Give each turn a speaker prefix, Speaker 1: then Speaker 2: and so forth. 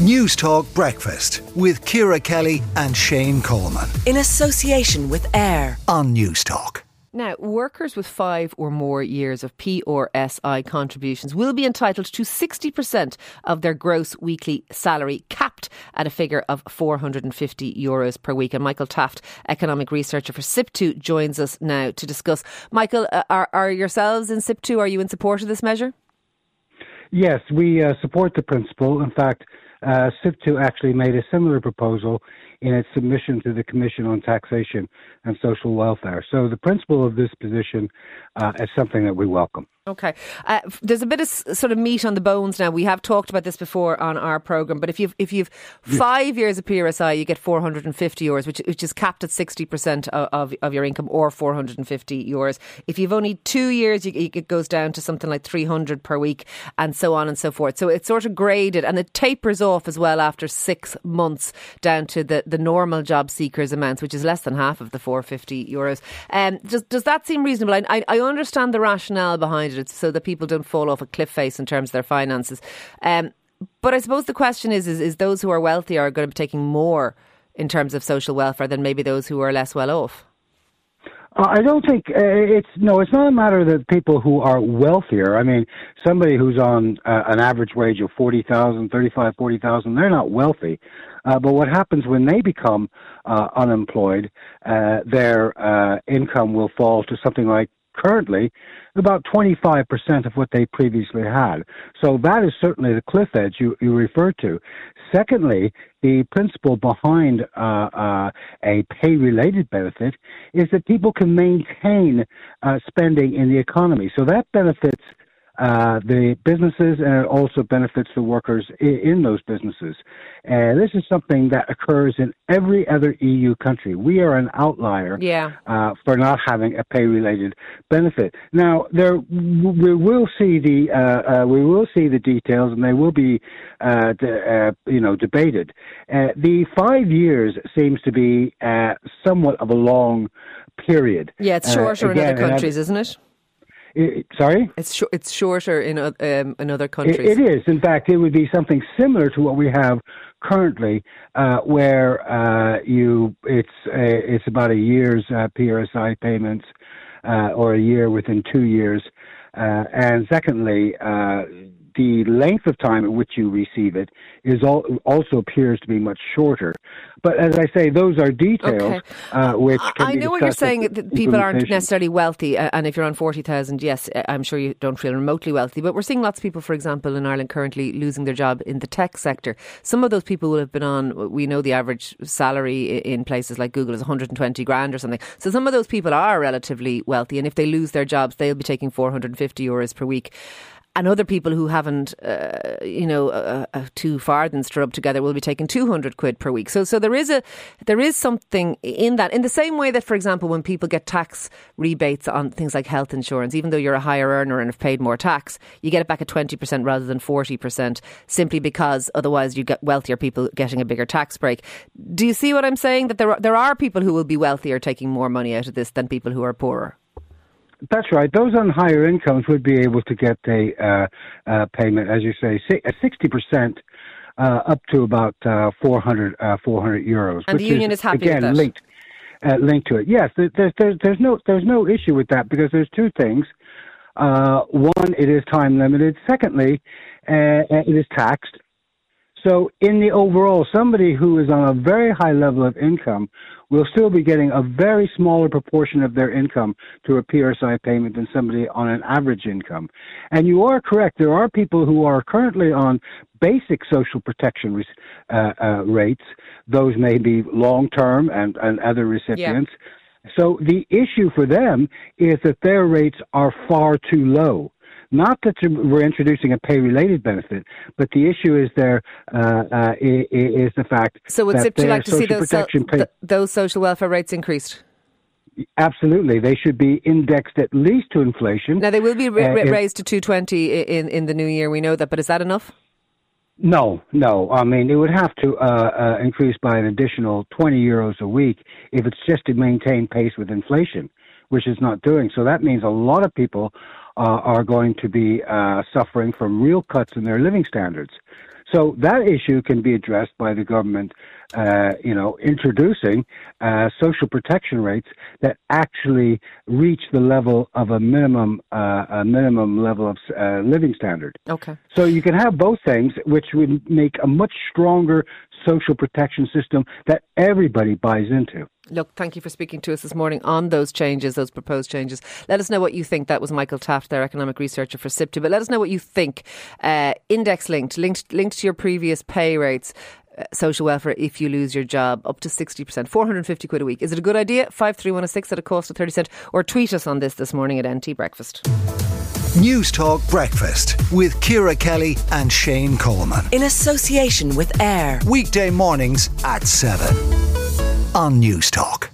Speaker 1: News Talk Breakfast with Ciara Kelly and Shane Coleman.
Speaker 2: In association with AIR
Speaker 1: on News Talk.
Speaker 3: Now, workers with five or more years of PRSI contributions will be entitled to 60% of their gross weekly salary, capped at a figure of 450 euros per week. And Michael Taft, economic researcher for SIPTU, joins us now to discuss. Michael, uh, are, are yourselves in SIPTU? Are you in support of this measure?
Speaker 4: Yes, we uh, support the principle. In fact, uh, SIPTU actually made a similar proposal in its submission to the Commission on Taxation and Social Welfare. So the principle of this position uh, is something that we welcome.
Speaker 3: Okay. Uh, there's a bit of sort of meat on the bones now. We have talked about this before on our programme, but if you've, if you've five years of PRSI, you get 450 euros, which, which is capped at 60% of, of, of your income or 450 euros. If you've only two years, you, it goes down to something like 300 per week and so on and so forth. So it's sort of graded and it tapers off as well after six months down to the, the normal job seekers amounts, which is less than half of the 450 euros. Um, does, does that seem reasonable? I, I understand the rationale behind it so that people don't fall off a cliff face in terms of their finances. Um, but I suppose the question is, is, is those who are wealthy are going to be taking more in terms of social welfare than maybe those who are less well off?
Speaker 4: Uh, I don't think uh, it's no. It's not a matter that people who are wealthier. I mean, somebody who's on uh, an average wage of forty thousand, thirty-five, forty thousand, they're not wealthy. Uh, but what happens when they become uh, unemployed? Uh, their income will fall to something like currently about 25% of what they previously had. So that is certainly the cliff edge you, you refer to. Secondly, the principle behind uh, uh, a pay related benefit is that people can maintain uh, spending in the economy. So that benefits uh, the businesses and it also benefits the workers in, in those businesses. And this is something that occurs in every other EU country. We are an outlier
Speaker 3: yeah.
Speaker 4: uh, for not having a pay related benefit. Now, there we will see the uh, uh, we will see the details, and they will be uh, de- you know debated. the five years seems to be somewhat of a long period.
Speaker 3: Yeah, it's shorter again, in other countries, isn't it?
Speaker 4: It, sorry,
Speaker 3: it's sh- it's shorter in um, in other countries.
Speaker 4: It, it is. In fact, it would be something similar to what we have currently, uh, where uh, you it's uh, it's about a year's uh, PRSI payments, uh, or a year within two years, uh, and secondly the length of time at which you receive it is all, also appears to be much shorter. But as I say, those are details
Speaker 3: okay.
Speaker 4: uh, which
Speaker 3: I know what you're saying.
Speaker 4: That
Speaker 3: people aren't necessarily wealthy, uh, and if you're on forty thousand, yes, uh, I'm sure you don't feel remotely wealthy. But we're seeing lots of people, for example, in Ireland currently losing their job in the tech sector. Some of those people will have been on. We know the average salary in places like Google is 120 grand or something. So some of those people are relatively wealthy, and if they lose their jobs, they'll be taking 450 euros per week and other people who haven't, uh, you know, uh, uh, two farthings to rub together will be taking 200 quid per week. So, so there is a, there is something in that. In the same way that, for example, when people get tax rebates on things like health insurance, even though you're a higher earner and have paid more tax, you get it back at 20% rather than 40%, simply because otherwise you get wealthier people getting a bigger tax break. Do you see what I'm saying? That there, are, there are people who will be wealthier taking more money out of this than people who are poorer?
Speaker 4: That's right. Those on higher incomes would be able to get a uh, uh, payment, as you say, sixty percent uh, up to about uh, 400, uh, 400 euros.
Speaker 3: And the union is, is happy
Speaker 4: again, linked uh, linked to it. Yes, there's, there's there's no there's no issue with that because there's two things. Uh, one, it is time limited. Secondly, uh, it is taxed. So, in the overall, somebody who is on a very high level of income will still be getting a very smaller proportion of their income to a PRSI payment than somebody on an average income. And you are correct. There are people who are currently on basic social protection uh, uh, rates. Those may be long term and, and other recipients. Yeah. So the issue for them is that their rates are far too low. Not that we're introducing a pay-related benefit, but the issue is there uh, uh, is the fact.
Speaker 3: So would
Speaker 4: SIPTU
Speaker 3: like to see those, so, th- those social welfare rates increased?
Speaker 4: Absolutely, they should be indexed at least to inflation.
Speaker 3: Now they will be ra- uh, raised to two twenty in in the new year. We know that, but is that enough?
Speaker 4: No, no. I mean, it would have to uh, uh, increase by an additional 20 euros a week if it's just to maintain pace with inflation, which it's not doing. So that means a lot of people uh, are going to be uh, suffering from real cuts in their living standards. So that issue can be addressed by the government, uh, you know, introducing uh, social protection rates that actually reach the level of a minimum uh, a minimum level of uh, living standard.
Speaker 3: Okay.
Speaker 4: So you can have both things, which would make a much stronger social protection system that everybody buys into.
Speaker 3: Look, thank you for speaking to us this morning on those changes, those proposed changes. Let us know what you think. That was Michael Taft, their economic researcher for SIPTU. But let us know what you think. Uh, index linked, linked, linked to your previous pay rates. Uh, social welfare if you lose your job up to 60%, 450 quid a week. Is it a good idea? 53106 at a cost of 30 cent or tweet us on this this morning at NT Breakfast.
Speaker 1: News Talk Breakfast with Ciara Kelly and Shane Coleman.
Speaker 2: In association with AIR.
Speaker 1: Weekday mornings at 7 on News Talk.